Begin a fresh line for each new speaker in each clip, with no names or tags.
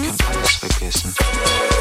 Ich kann alles vergessen.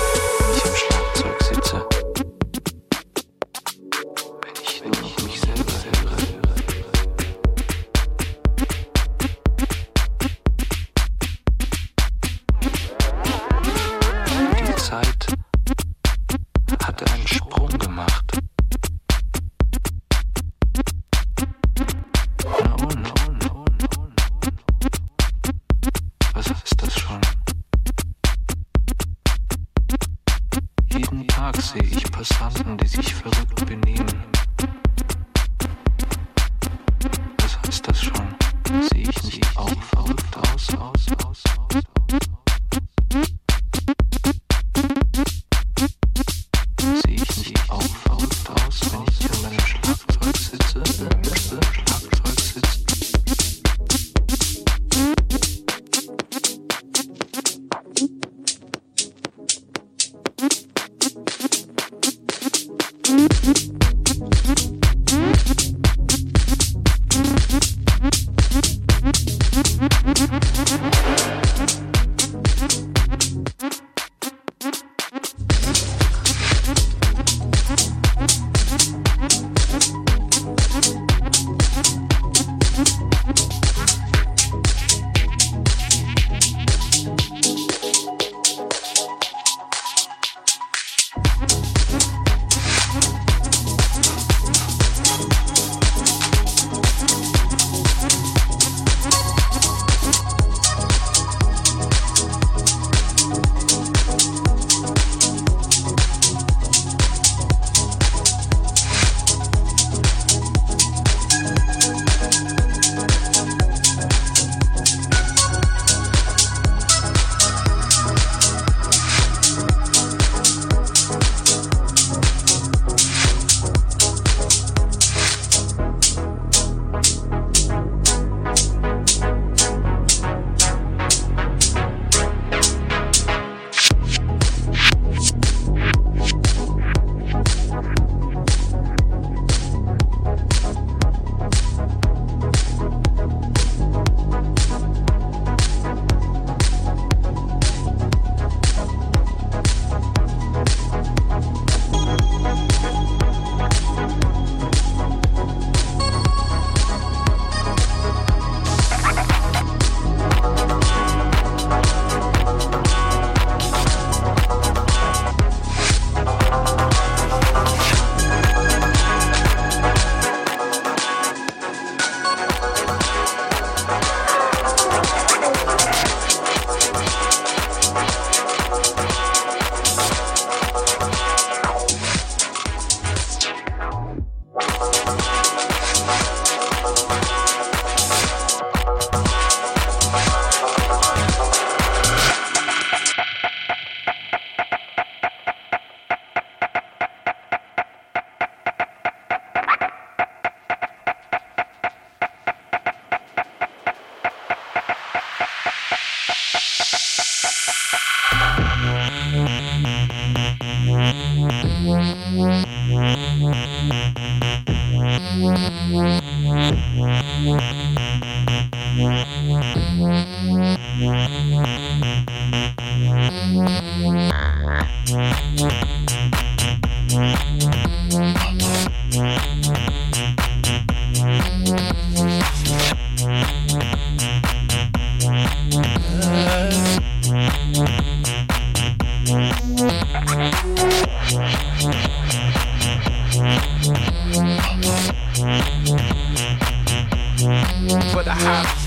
For the house.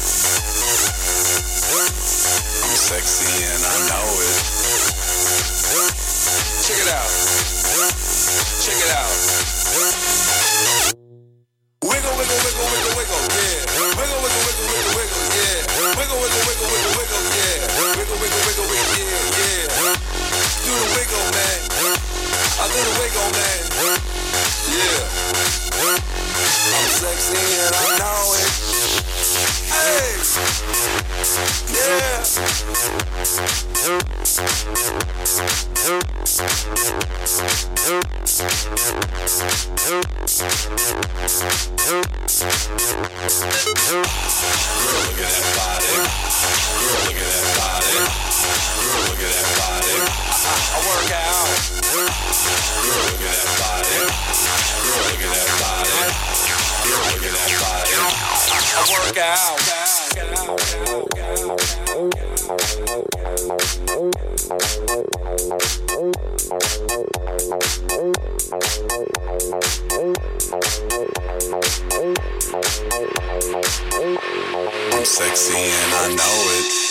I'm sexy and I know it. Check it out. Check it out. Wiggle, wiggle, wiggle, wiggle, wiggle, yeah. Wiggle, wiggle, wiggle, wiggle, wiggle, yeah. Wiggle, wiggle, wiggle, wiggle, wiggle, yeah. Wiggle, wiggle, wiggle, wiggle, yeah, yeah. Do the wiggle, man. I do wiggle, man. Yeah. I'm sexy and I know it. Girl, look at that body. Look at that body. I'm sexy and I know it.